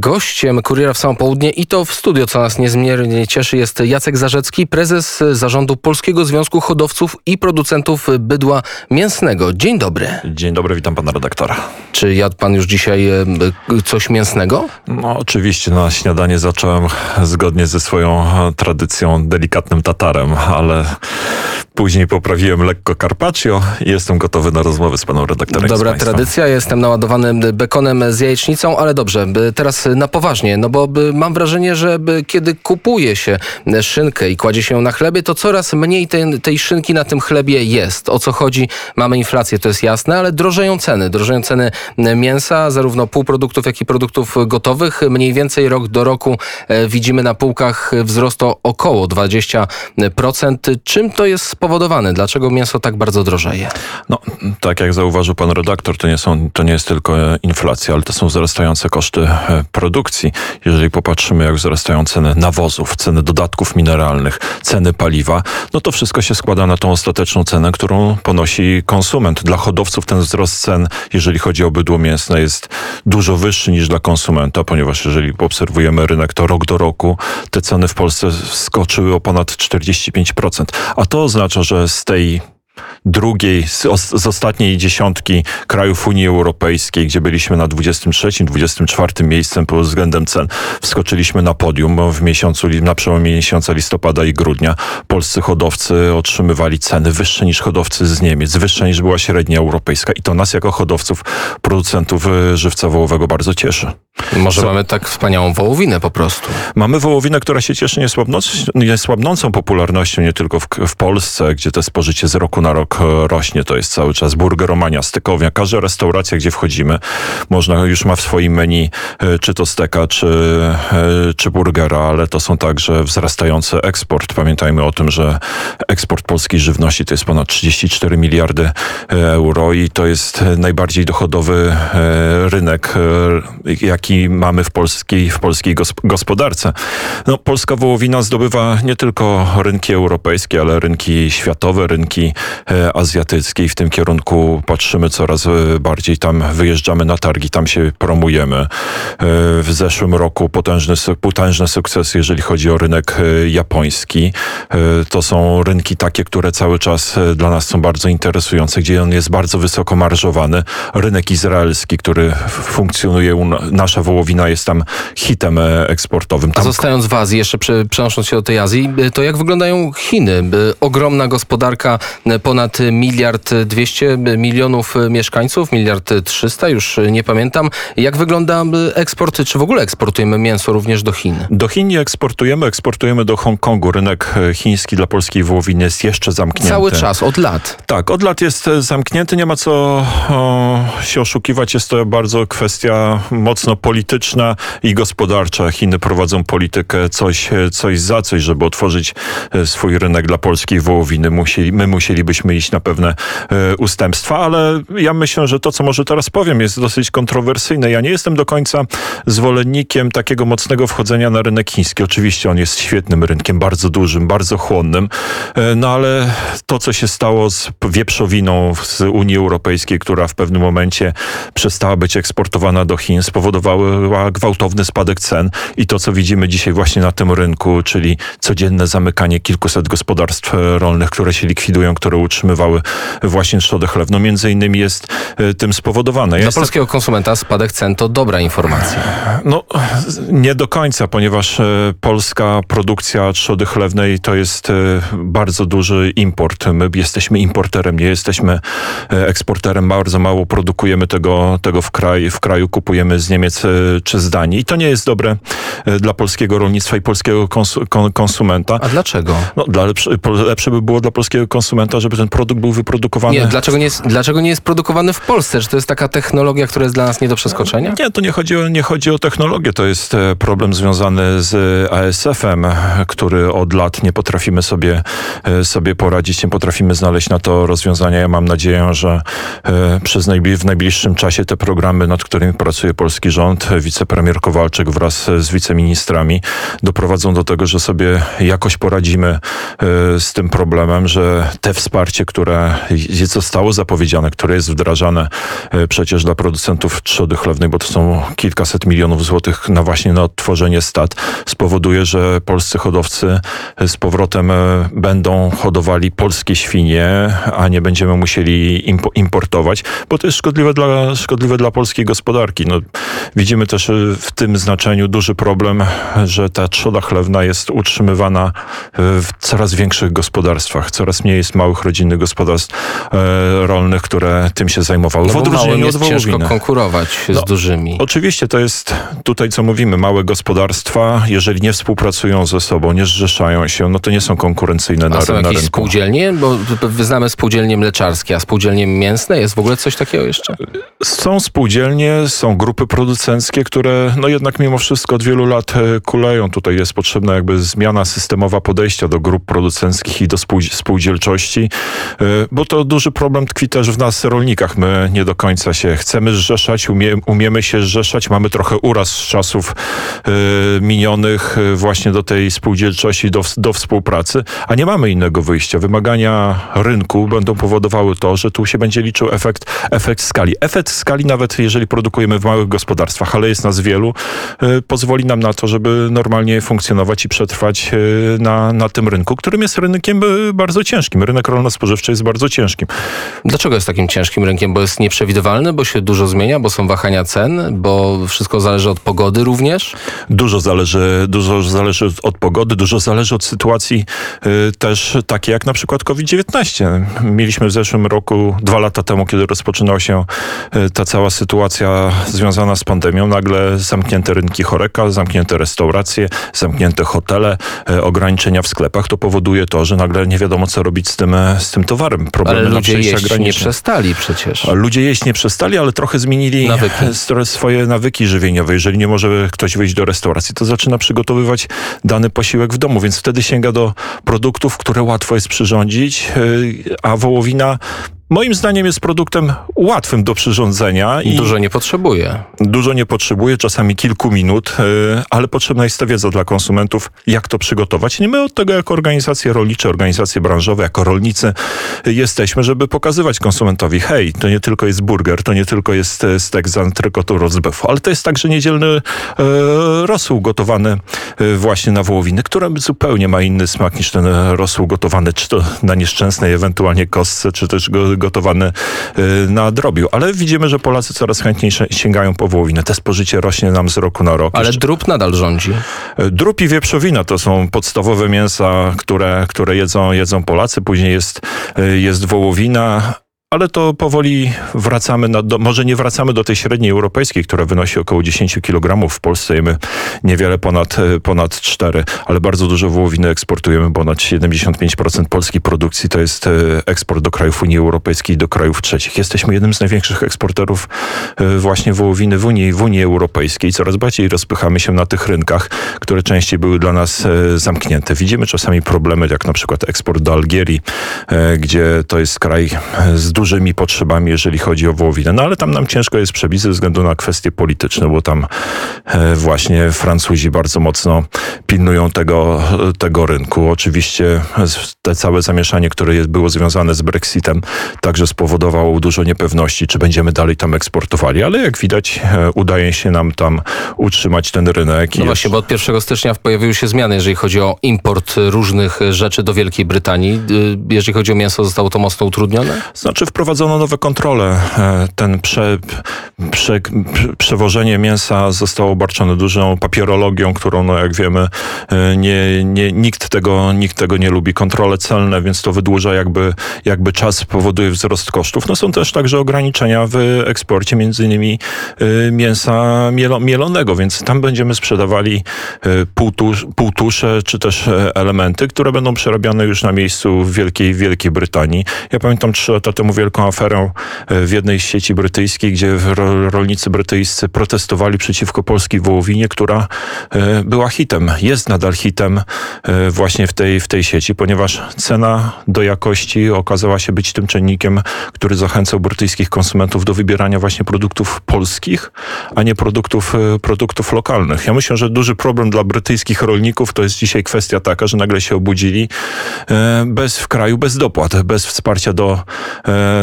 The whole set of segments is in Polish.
Gościem Kuriera w samo południe i to w studio, co nas niezmiernie cieszy, jest Jacek Zarzecki, prezes zarządu Polskiego Związku Hodowców i Producentów Bydła Mięsnego. Dzień dobry. Dzień dobry, witam pana redaktora. Czy jadł pan już dzisiaj e, coś mięsnego? No oczywiście, na śniadanie zacząłem zgodnie ze swoją e, tradycją delikatnym tatarem, ale Później poprawiłem lekko carpaccio i jestem gotowy na rozmowę z panem redaktorem. Dobra tradycja, jestem naładowany bekonem z jajecznicą, ale dobrze, teraz na poważnie, no bo mam wrażenie, że kiedy kupuje się szynkę i kładzie się ją na chlebie, to coraz mniej tej, tej szynki na tym chlebie jest. O co chodzi? Mamy inflację, to jest jasne, ale drożeją ceny. Drożeją ceny mięsa, zarówno półproduktów, jak i produktów gotowych. Mniej więcej rok do roku e, widzimy na półkach wzrost o około 20%. Czym to jest spowodowane? Spowodowane? Dlaczego mięso tak bardzo drożeje? No, tak jak zauważył pan redaktor, to nie, są, to nie jest tylko inflacja, ale to są wzrastające koszty e, produkcji. Jeżeli popatrzymy, jak wzrastają ceny nawozów, ceny dodatków mineralnych, ceny paliwa, no to wszystko się składa na tą ostateczną cenę, którą ponosi konsument. Dla hodowców ten wzrost cen, jeżeli chodzi o bydło mięsne, jest dużo wyższy niż dla konsumenta, ponieważ jeżeli obserwujemy rynek, to rok do roku te ceny w Polsce skoczyły o ponad 45%. A to oznacza, że z tej drugiej, z, z, ostatniej dziesiątki krajów Unii Europejskiej, gdzie byliśmy na 23, 24 miejscem pod względem cen. Wskoczyliśmy na podium w miesiącu, na przełomie miesiąca listopada i grudnia. Polscy hodowcy otrzymywali ceny wyższe niż hodowcy z Niemiec, wyższe niż była średnia europejska i to nas jako hodowców, producentów e, żywca wołowego bardzo cieszy. Może Co? mamy tak wspaniałą wołowinę po prostu. Mamy wołowinę, która się cieszy niesłabnącą popularnością nie tylko w, w Polsce, gdzie to spożycie z roku na rok e, rośnie, to jest cały czas burgeromania, stykownia. Każda restauracja, gdzie wchodzimy, można już ma w swoim menu e, czy to steka, czy, e, czy burgera, ale to są także wzrastający eksport. Pamiętajmy o tym, że eksport polskiej żywności to jest ponad 34 miliardy euro i to jest najbardziej dochodowy rynek, jaki mamy w polskiej, w polskiej gospodarce. No, polska wołowina zdobywa nie tylko rynki europejskie, ale rynki światowe, rynki azjatyckiej. W tym kierunku patrzymy coraz e, bardziej. Tam wyjeżdżamy na targi, tam się promujemy. E, w zeszłym roku potężny, potężny sukces, jeżeli chodzi o rynek japoński. To są rynki takie, które cały czas dla nas są bardzo interesujące, gdzie on jest bardzo wysoko marżowany. Rynek izraelski, który funkcjonuje, nasza wołowina jest tam hitem eksportowym. Tam... A zostając w Azji, jeszcze przenosząc się do tej Azji, to jak wyglądają Chiny? Ogromna gospodarka, ponad miliard dwieście milionów mieszkańców, miliard trzysta, już nie pamiętam. Jak wygląda eksport? Czy w ogóle eksportujemy mięso również do Chin? Do Chin nie eksportujemy, eksportujemy do Hongkongu. Rynek chiński dla polskiej wołowiny jest jeszcze zamknięty. Cały czas, od lat. Tak, od lat jest zamknięty. Nie ma co o, się oszukiwać. Jest to bardzo kwestia mocno polityczna i gospodarcza. Chiny prowadzą politykę coś, coś za coś, żeby otworzyć e, swój rynek dla polskiej wołowiny. Musieli, my musielibyśmy moglibyśmy iść na pewne e, ustępstwa, ale ja myślę, że to, co może teraz powiem, jest dosyć kontrowersyjne. Ja nie jestem do końca zwolennikiem takiego mocnego wchodzenia na rynek chiński. Oczywiście on jest świetnym rynkiem, bardzo dużym, bardzo chłonnym, e, no ale to, co się stało z wieprzowiną z Unii Europejskiej, która w pewnym momencie przestała być eksportowana do Chin, spowodowała gwałtowny spadek cen i to, co widzimy dzisiaj właśnie na tym rynku, czyli codzienne zamykanie kilkuset gospodarstw rolnych, które się likwidują, które utrzymywały właśnie trzodę chlewną, między innymi jest e, tym spowodowane. Ja Dla polskiego konsumenta spadek cen to dobra informacja. No, nie do końca, ponieważ e, polska produkcja trzody chlewnej to jest e, bardzo duży import. My jesteśmy importerem, nie jesteśmy eksporterem. Bardzo mało produkujemy tego, tego w, kraj, w kraju, kupujemy z Niemiec czy z Danii. I to nie jest dobre dla polskiego rolnictwa i polskiego konsumenta. A dlaczego? No, dla lepsze, lepsze by było dla polskiego konsumenta, żeby ten produkt był wyprodukowany. Nie, dlaczego nie, jest, dlaczego nie jest produkowany w Polsce? Czy to jest taka technologia, która jest dla nas nie do przeskoczenia? Nie, to nie chodzi o, nie chodzi o technologię. To jest e, problem związany z ASF-em, który od lat nie potrafimy sobie, e, sobie poradzić, nie potrafimy znaleźć na to rozwiązania. Ja mam nadzieję, że e, przez najbli w najbliższym czasie te programy, nad którymi pracuje polski rząd, wicepremier Kowalczyk wraz z wiceministrami doprowadzą do tego, że sobie jakoś poradzimy e, z tym problemem, że te wsparcie, które zostało zapowiedziane, które jest wdrażane e, przecież dla producentów trzody chlewnej, bo to są kilkaset milionów złotych na właśnie na odtworzenie stad, spowoduje, że polscy hodowcy z powrotem będą hodowali polskie świnie, a nie będziemy musieli importować, bo to jest szkodliwe dla, szkodliwe dla polskiej gospodarki. No, widzimy też w tym znaczeniu duży problem, że ta trzoda chlewna jest utrzymywana w coraz większych gospodarstwach. Coraz mniej jest małych rodzinnych gospodarstw e, rolnych, które tym się zajmowały. No w odróżnieniu od wołowiny. ciężko konkurować no, z dużymi. Oczywiście to jest tutaj, co mówimy, małe gospodarstwa, jeżeli nie współpracują ze sobą, nie zrzeszają się, no to nie są konkurencyjne a na, są na jakieś rynku. spółdzielnie? Bo znamy spółdzielnie mleczarskie, a spółdzielnie mięsne? Jest w ogóle coś takiego jeszcze? Są spółdzielnie, są grupy producenckie, które no jednak mimo wszystko od wielu lat e, kuleją. Tutaj jest potrzebna jakby zmiana systemowa podejścia do grup producenckich i do spółdzielczości, bo to duży problem tkwi też w nas, rolnikach. My nie do końca się chcemy zrzeszać, umie, umiemy się zrzeszać, mamy trochę uraz z czasów y, minionych właśnie do tej spółdzielczości, do, do współpracy, a nie mamy innego wyjścia. Wymagania rynku będą powodowały to, że tu się będzie liczył efekt, efekt skali. Efekt skali nawet jeżeli produkujemy w małych gospodarstwach, ale jest nas wielu, pozwoli nam na to, żeby normalnie funkcjonować i przetrwać na, na tym rynku, którym jest rynkiem bardzo ciężkim. Rynek rolno-spożywczy jest bardzo ciężkim. Dlaczego jest takim ciężkim rynkiem? Bo jest nieprzewidywalny, bo się dużo zmienia, bo są wahania cen, bo wszystko zależy od pogody również? Dużo zależy, dużo zależy od pogody, dużo zależy od sytuacji też takiej jak na przykład COVID-19. Mieliśmy w zeszłym roku, dwa lata temu, kiedy rozpoczynała się ta cała sytuacja związana z pandemią, nagle zamknięte rynki choreka, zamknięte restauracje, zamknięte hotele, e, ograniczenia w sklepach, to powoduje to, że nagle nie wiadomo, co robić z tym, e, z tym towarem. Problemy ale ludzie jeść graniczne. nie przestali przecież. Ludzie jeść nie przestali, ale trochę zmienili nawyki. swoje nawyki żywieniowe. Jeżeli nie może ktoś wyjść do restauracji, to zaczyna przygotowywać dany posiłek w domu, więc wtedy sięga do produktów, które łatwo jest przyrządzić, e, a wołowina moim zdaniem jest produktem łatwym do przyrządzenia. I dużo nie potrzebuje. Dużo nie potrzebuje, czasami kilku minut, e, ale potrzebna jest ta wiedza dla konsumentów, jak to przygotować. Nie my od tego jako organizacje rolnicze, organizacje branżowe, jako rolnicy jesteśmy, żeby pokazywać konsumentowi, hej, to nie tylko jest burger, to nie tylko jest e, stek z antrykotu rozbefu, ale to jest także niedzielny e, rosół gotowany właśnie na wołowiny, który zupełnie ma inny smak niż ten rosół gotowany, czy to na nieszczęsnej ewentualnie kostce, czy też go gotowany y, na drobiu. Ale widzimy, że Polacy coraz chętniej sięgają po wołowinę. Te spożycie rośnie nam z roku na rok. Ale Jeszcze... drób nadal rządzi. Y, drób i wieprzowina to są podstawowe mięsa, które, które jedzą, jedzą Polacy. Później jest, y, jest wołowina, ale to powoli wracamy, na, do, może nie wracamy do tej średniej europejskiej, która wynosi około 10 kg. W Polsce jemy niewiele ponad, e, ponad 4, ale bardzo dużo wołowiny eksportujemy. Ponad 75% polskiej produkcji to jest e, eksport do krajów Unii Europejskiej do krajów trzecich. Jesteśmy jednym z największych eksporterów e, właśnie wołowiny w Unii, w Unii Europejskiej. Coraz bardziej rozpychamy się na tych rynkach, które częściej były dla nas zamknięte. Widzimy czasami problemy, jak na przykład eksport do Algierii, gdzie to jest kraj z dużymi potrzebami, jeżeli chodzi o wołowinę. No ale tam nam ciężko jest przebić ze względu na kwestie polityczne, bo tam e, właśnie Francuzi bardzo mocno pilnują tego, tego rynku. Oczywiście te całe zamieszanie, które było związane z Brexitem, także spowodowało dużo niepewności, czy będziemy dalej tam eksportowali, ale jak widać e, udaje się nam tam utrzymać ten rynek. No właśnie, bo od 1 stycznia pojawiły się zmiany, jeżeli chodzi o import różnych rzeczy do Wielkiej Brytanii. Y, jeżeli chodzi o mięso, zostało to mocno utrudnione? Znaczy wprowadzono nowe kontrole. E, ten prze, prze, przewożenie mięsa zostało obarczone dużą papierologią, którą, no jak wiemy, e, nie, nie, nikt, tego, nikt tego nie lubi. Kontrole celne, więc to wydłuża jakby, jakby czas, powoduje wzrost kosztów. No są też także ograniczenia w eksporcie, między innymi e, mięsa mielo, mielonego, więc tam będziemy sprzedawali półtusz, półtusze, czy też elementy, które będą przerabiane już na miejscu w Wielkiej, Wielkiej Brytanii. Ja pamiętam trzy lata temu wielką aferę w jednej z sieci brytyjskiej, gdzie rolnicy brytyjscy protestowali przeciwko polskiej wołowinie, która była hitem, jest nadal hitem właśnie w tej, w tej sieci, ponieważ cena do jakości okazała się być tym czynnikiem, który zachęcał brytyjskich konsumentów do wybierania właśnie produktów polskich, a nie produktów, produktów lokalnych. Ja myślę, że duży problem dla brytyjskich rolników to jest dzisiaj kwestia taka, że nagle się obudzili bez w kraju, bez dopłat, bez wsparcia do,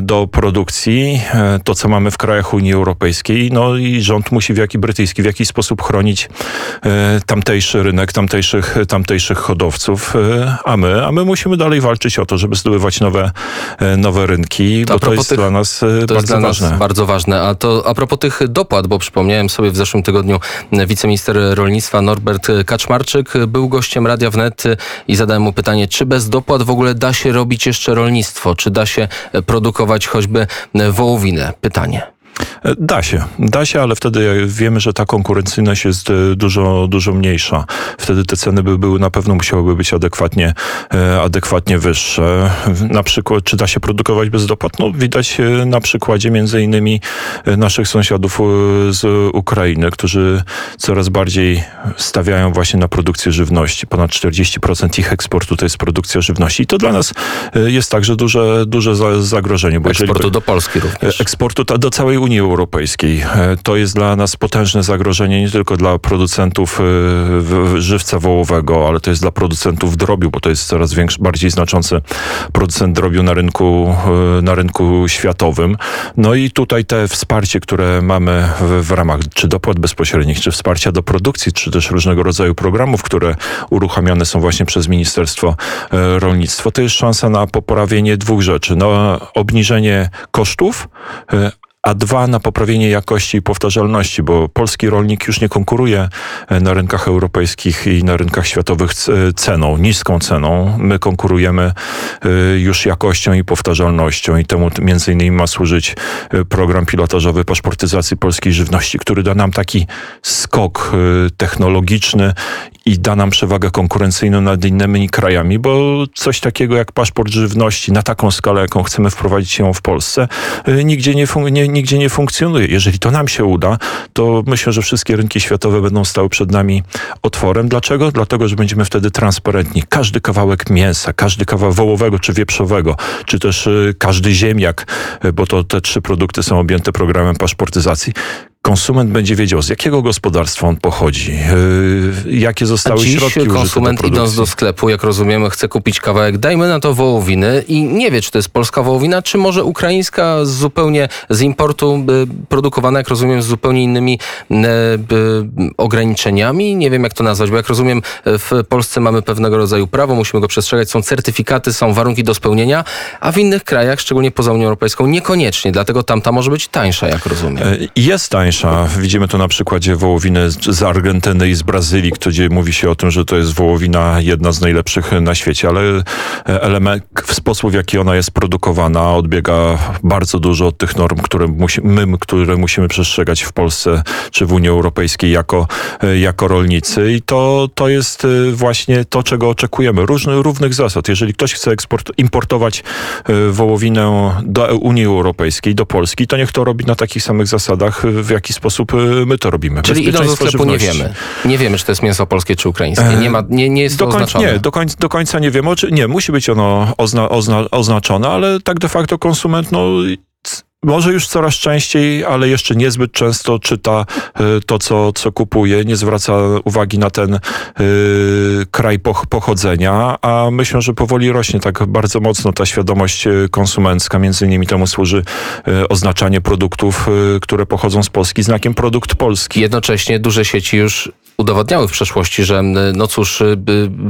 do produkcji. To, co mamy w krajach Unii Europejskiej, no i rząd musi w jaki brytyjski, w jakiś sposób chronić tamtejszy rynek, tamtejszych, tamtejszych hodowców, a my, a my musimy dalej walczyć o to, żeby zdobywać nowe, nowe rynki, to bo to jest tych, dla nas to bardzo jest ważne. Nas bardzo ważne. A to a propos tych dopłat, bo przypomniałem sobie w zeszłym tygodniu wiceminister rolnictwa Norbert Kaczmarczyk był gościem Radia Wnet i zadałem mu pytanie, czy bez dopłat w ogóle da się robić jeszcze rolnictwo? Czy da się produkować choćby wołowinę? Pytanie. Da się, da się, ale wtedy wiemy, że ta konkurencyjność jest e, dużo, dużo mniejsza. Wtedy te ceny by były, na pewno musiałyby być adekwatnie, e, adekwatnie wyższe. Na przykład, czy da się produkować bez dopłat? No, widać e, na przykładzie między innymi naszych sąsiadów z Ukrainy, którzy coraz bardziej stawiają właśnie na produkcję żywności. Ponad 40% ich eksportu to jest produkcja żywności. I to dla nas jest także duże, duże zagrożenie. Bo eksportu jeżeli, do Polski również. Eksportu do całej Unii Europejskiej. E, to jest dla nas potężne zagrożenie nie tylko dla producentów e, żywca wołowego, ale to jest dla producentów drobiu, bo to jest coraz większy, bardziej znaczący producent drobiu na rynku, e, na rynku światowym. No i tutaj te wsparcie, które mamy w, w ramach czy dopłat bezpośrednich, czy wsparcia do produkcji, czy też różnego rodzaju programów, które uruchamiane są właśnie przez Ministerstwo Rolnictwa, to jest szansa na poprawienie dwóch rzeczy. No, obniżenie kosztów, a dwa na poprawienie jakości i powtarzalności, bo polski rolnik już nie konkuruje e, na rynkach europejskich i na rynkach światowych e, ceną, niską ceną. My konkurujemy e, już jakością i powtarzalnością i temu między innymi ma służyć program pilotażowy paszportyzacji polskiej żywności, który da nam taki skok technologiczny i da nam przewagę konkurencyjną nad innymi krajami, bo coś takiego jak paszport żywności na taką skalę, jaką chcemy wprowadzić ją w Polsce, nigdzie nie, nie nigdzie nie funkcjonuje. Jeżeli to nam się uda, to myślę, że wszystkie rynki światowe będą stały przed nami otworem. Dlaczego? Dlatego, że będziemy wtedy transparentni. Każdy kawałek mięsa, każdy kawałek wołowego czy wieprzowego, czy też y, każdy ziemniak, y, bo to te trzy produkty są objęte programem paszportyzacji konsument będzie wiedział, z jakiego gospodarstwa on pochodzi, yy, jakie zostały A dziś środki konsument do idąc do sklepu, jak rozumiemy, chce kupić kawałek, dajmy na to wołowiny i nie wie, czy to jest polska wołowina, czy może ukraińska zupełnie z importu y, produkowana, jak rozumiem, z zupełnie innymi y, y, ograniczeniami. Nie wiem, jak to nazwać, bo jak rozumiem, w Polsce mamy pewnego rodzaju prawo, musimy go przestrzegać, są certyfikaty, są warunki do spełnienia, a w innych krajach, szczególnie poza Unią Europejską, niekoniecznie, dlatego tamta może być tańsza, jak rozumiem. E, jest tańsza Widzimy to na przykładzie wołowiny z Argentyny i z Brazylii, gdzie mówi się o tym, że to jest wołowina jedna z najlepszych na świecie, ale element, w sposób, w jaki ona jest produkowana, odbiega bardzo dużo od tych norm, które musi, my, które musimy przestrzegać w Polsce czy w Unii Europejskiej jako, jako rolnicy. I to, to jest y, właśnie to, czego oczekujemy. Różny, równych zasad. Jeżeli ktoś chce eksport, importować wołowinę do Unii Europejskiej, do Polski, to niech to robi na takich samych zasadach, w jak jaki sposób y, my to robimy. Czyli idąc do sklepu nie wiemy. Nie wiemy, czy to jest mięso polskie, czy ukraińskie. Nie, ma, nie, nie jest to do oznaczone. Nie, do końca, do końca nie wiemy. Nie, musi być ono ozna, ozna, oznaczone, ale tak de facto konsument no, może już coraz częściej, ale jeszcze niezbyt często czyta e, to, co, co kupuje, nie zwraca uwagi na ten y, kraj pochodzenia, a myślę, że powoli rośnie tak bardzo mocno ta świadomość e, konsumencka. Między innymi temu służy oznaczanie produktów, które pochodzą z Polski znakiem produkt polski. Jednocześnie duże sieci już udowodniały w przeszłości, że no cóż,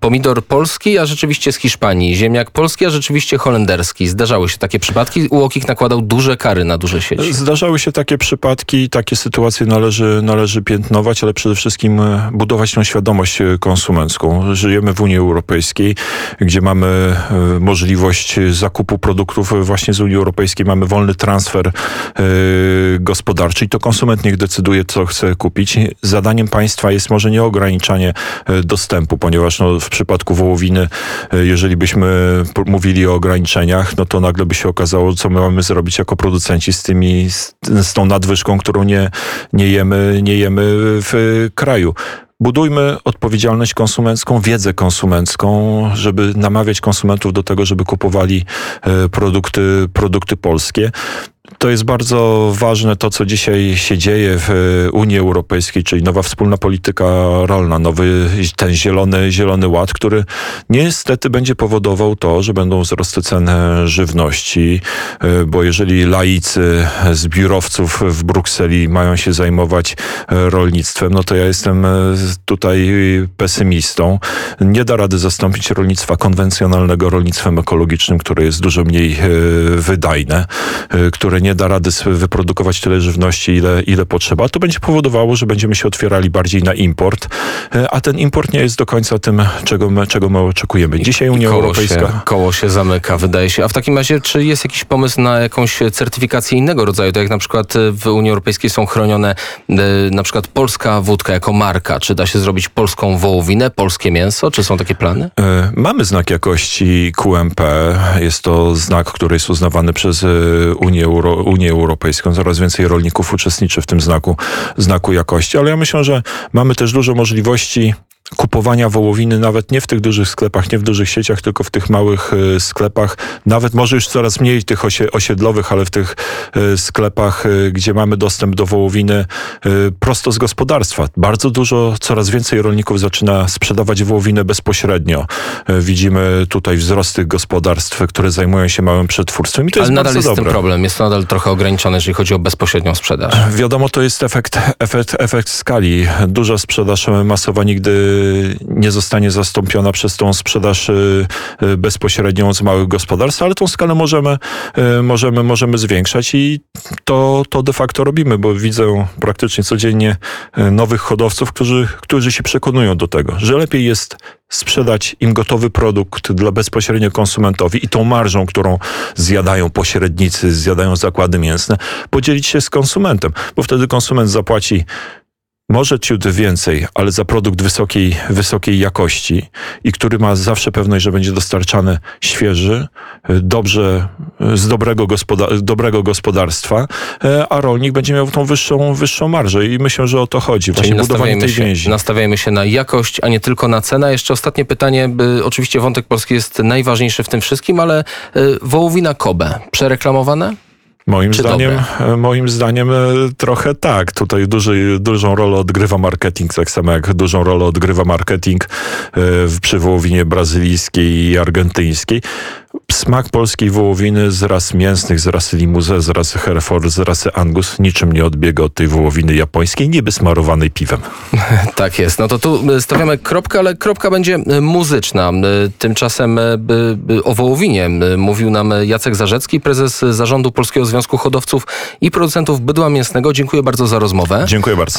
pomidor polski, a rzeczywiście z Hiszpanii, ziemniak polski, a rzeczywiście holenderski. Zdarzały się takie przypadki. UOKiK nakładał duże kary na duże sieci. Zdarzały się takie przypadki, takie sytuacje należy, należy piętnować, ale przede wszystkim budować tą świadomość konsumencką. Żyjemy w Unii Europejskiej, gdzie mamy możliwość zakupu produktów właśnie z Unii Europejskiej, mamy wolny transfer gospodarczy i to konsument niech decyduje, co chce kupić. Zadaniem państwa jest jest może nie ograniczanie e, dostępu, ponieważ no, w przypadku wołowiny, e, jeżeli byśmy p- mówili o ograniczeniach, no to nagle by się okazało, co my mamy zrobić jako producenci z tymi, z, z tą nadwyżką, którą nie, nie, jemy, nie jemy w kraju. Budujmy odpowiedzialność konsumencką, wiedzę konsumencką, żeby namawiać konsumentów do tego, żeby kupowali e, produkty, produkty polskie. To jest bardzo ważne to, co dzisiaj się dzieje w e, Unii Europejskiej, czyli nowa wspólna polityka rolna, nowy ten zielony, zielony ład, który niestety będzie powodował to, że będą wzrosty cen żywności, e, bo jeżeli laicy z biurowców w Brukseli mają się zajmować e, rolnictwem, no to ja jestem tutaj pesymistą. Nie da rady zastąpić rolnictwa konwencjonalnego rolnictwem ekologicznym, które jest dużo mniej wydajne, które nie da rady wyprodukować tyle żywności, ile, ile potrzeba. To będzie powodowało, że będziemy się otwierali bardziej na import, e, a ten import nie jest do końca tym, czego my, czego my oczekujemy. Dzisiaj Unia koło Europejska... Się, koło się zamyka, wydaje się. A w takim razie, czy jest jakiś pomysł na jakąś certyfikację innego rodzaju? Tak jak na przykład e, w Unii Europejskiej są chronione e, na przykład polska wódka jako marka. Czy da się zrobić polską wołowinę, polskie mięso? Czy są takie plany? Mamy znak jakości QMP. Jest to znak, który jest uznawany przez Unię, Euro, Unię Europejską. Coraz więcej rolników uczestniczy w tym znaku, znaku jakości, ale ja myślę, że mamy też dużo możliwości kupowania wołowiny nawet nie w tych dużych sklepach, nie w dużych sieciach, tylko w tych małych e, sklepach. Nawet może już coraz mniej tych osie, osiedlowych, ale w tych e, sklepach, e, gdzie mamy dostęp do wołowiny prosto z gospodarstwa. Bardzo dużo, coraz więcej rolników zaczyna sprzedawać wołowinę bezpośrednio. Widzimy tutaj wzrost tych gospodarstw, które zajmują się małym przetwórstwem i to Ale jest nadal jest dobre. tym problem. Jest to nadal trochę ograniczone, jeżeli chodzi o bezpośrednią sprzedaż. Wiadomo, to jest efekt, efekt, efekt skali. Duża sprzedaż masowa nigdy nie zostanie zastąpiona przez tą sprzedaż y, y, bezpośrednią z małych gospodarstw, ale tą skalę możemy, y, możemy, możemy zwiększać i to, to de facto robimy, bo widzę praktycznie codziennie y, nowych hodowców, którzy, którzy się przekonują do tego, że lepiej jest sprzedać im gotowy produkt dla bezpośrednio konsumentowi i tą marżą, którą zjadają pośrednicy, zjadają zakłady mięsne, podzielić się z konsumentem, bo wtedy konsument zapłaci może ciut więcej, ale za produkt wysokiej, wysokiej jakości i który ma zawsze pewność, że będzie dostarczany świeży, dobrze, z dobrego, gospoda- dobrego gospodarstwa, y, a rolnik będzie miał tą wyższą, wyższą marżę i myślę, że o to chodzi. Czyli Właśnie budowanie nastawiajmy tej się, więzi. nastawiajmy się na jakość, a nie tylko na cenę. Jeszcze ostatnie pytanie. Oczywiście wątek polski jest najważniejszy w tym wszystkim, ale y, wołowina Kobe przereklamowane? Moim Czy zdaniem, dobre? e, moim zdaniem e, trochę tak. Tutaj duży, dużą rolę odgrywa marketing, tak samo jak dużą rolę odgrywa marketing e, w przy wołowinie brazylijskiej i argentyńskiej. Smak polskiej wołowiny z ras mięsnych, z rasy limousin, z rasy Hereford, z rasy Angus niczym nie odbiega od tej wołowiny japońskiej, niby smarowanej piwem. Tak jest. No to tu y, stawiamy kropkę, ale kropka będzie y, muzyczna. Y, Tymczasem o wołowinie mówił nam Jacek Zarzecki, prezes zarządu Polskiego Związku Hodowców i Producentów Bydła Mięsnego. Dziękuję bardzo za rozmowę. Dziękuję bardzo.